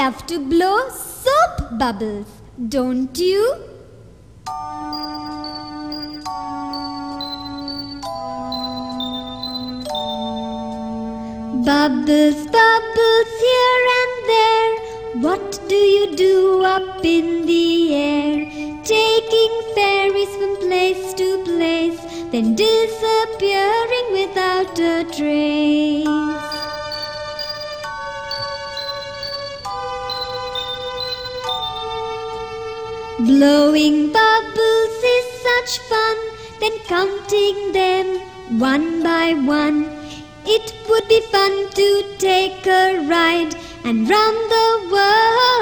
love to blow soap bubbles, don't you? Bubbles, bubbles here and there. What do you do up in the air? Taking fairies from place to place, then disappearing without a trace. Blowing bubbles is such fun, then counting them one by one. It would be fun to take a ride and round the world.